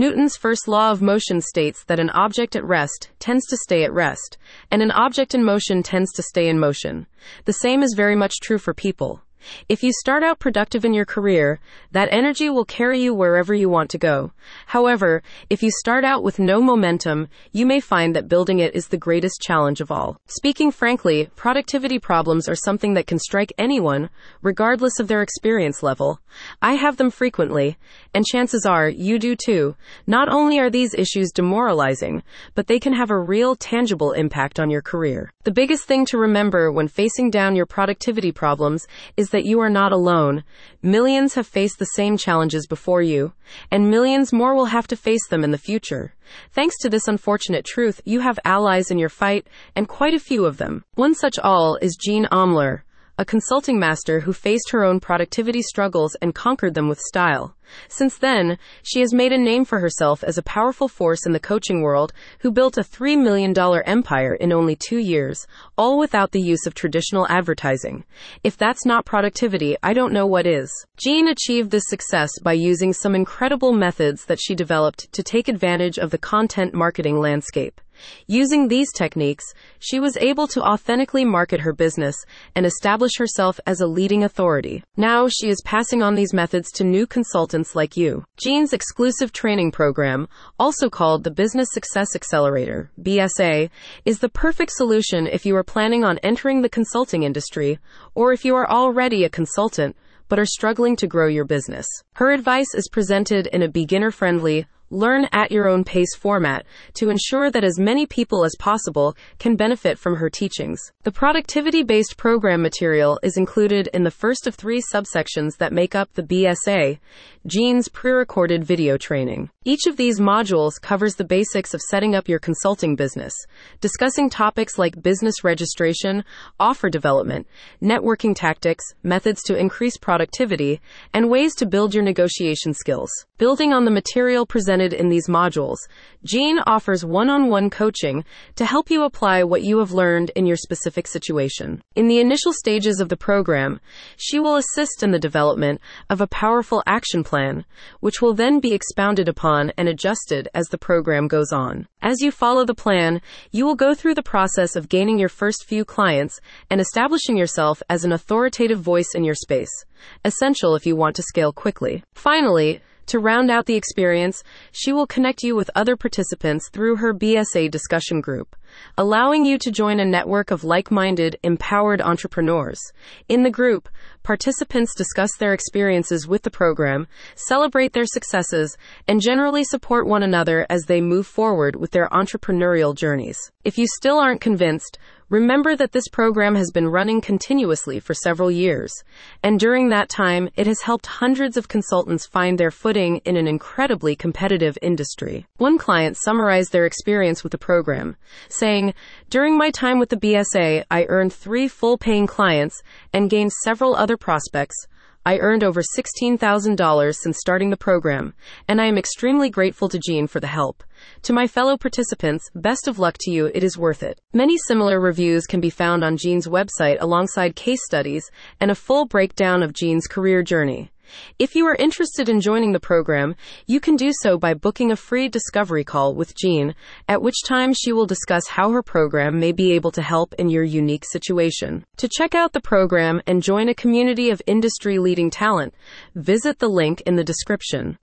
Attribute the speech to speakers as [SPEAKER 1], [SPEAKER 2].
[SPEAKER 1] Newton's first law of motion states that an object at rest tends to stay at rest, and an object in motion tends to stay in motion. The same is very much true for people. If you start out productive in your career, that energy will carry you wherever you want to go. However, if you start out with no momentum, you may find that building it is the greatest challenge of all. Speaking frankly, productivity problems are something that can strike anyone, regardless of their experience level. I have them frequently, and chances are you do too. Not only are these issues demoralizing, but they can have a real tangible impact on your career. The biggest thing to remember when facing down your productivity problems is that you are not alone. Millions have faced the same challenges before you, and millions more will have to face them in the future. Thanks to this unfortunate truth, you have allies in your fight, and quite a few of them. One such all is Jeanne Omlor a consulting master who faced her own productivity struggles and conquered them with style. Since then, she has made a name for herself as a powerful force in the coaching world who built a $3 million empire in only two years, all without the use of traditional advertising. If that's not productivity, I don't know what is. Jeanne achieved this success by using some incredible methods that she developed to take advantage of the content marketing landscape. Using these techniques, she was able to authentically market her business and establish herself as a leading authority. Now she is passing on these methods to new consultants like you. Jeanne's exclusive training program, also called the Business Success Accelerator, BSA, is the perfect solution if you are planning on entering the consulting industry or if you are already a consultant but are struggling to grow your business. Her advice is presented in a beginner friendly, learn at your own pace format to ensure that as many people as possible can benefit from her teachings. The productivity based program material is included in the first of three subsections that make up the BSA, Jeanne's pre recorded video training. Each of these modules covers the basics of setting up your consulting business, discussing topics like business registration, offer development, networking tactics, methods to increase productivity, and ways to build your negotiation skills. Building on the material presented in these modules, Jeanne offers one on one coaching to help you apply what you have learned in your specific situation. In the initial stages of the program, she will assist in the development of a powerful action plan, which will then be expounded upon and adjusted as the program goes on. As you follow the plan, you will go through the process of gaining your first few clients and establishing yourself as an authoritative voice in your space, essential if you want to scale quickly. Finally, to round out the experience, she will connect you with other participants through her BSA discussion group, allowing you to join a network of like minded, empowered entrepreneurs. In the group, participants discuss their experiences with the program, celebrate their successes, and generally support one another as they move forward with their entrepreneurial journeys. If you still aren't convinced, Remember that this program has been running continuously for several years, and during that time, it has helped hundreds of consultants find their footing in an incredibly competitive industry. One client summarized their experience with the program, saying, During my time with the BSA, I earned three full paying clients and gained several other prospects I earned over $16,000 since starting the program, and I am extremely grateful to Jeanne for the help. To my fellow participants, best of luck to you, it is worth it. Many similar reviews can be found on Jeanne's website alongside case studies and a full breakdown of Jeanne's career journey. If you are interested in joining the program, you can do so by booking a free discovery call with Jeanne, at which time she will discuss how her program may be able to help in your unique situation. To check out the program and join a community of industry leading talent, visit the link in the description.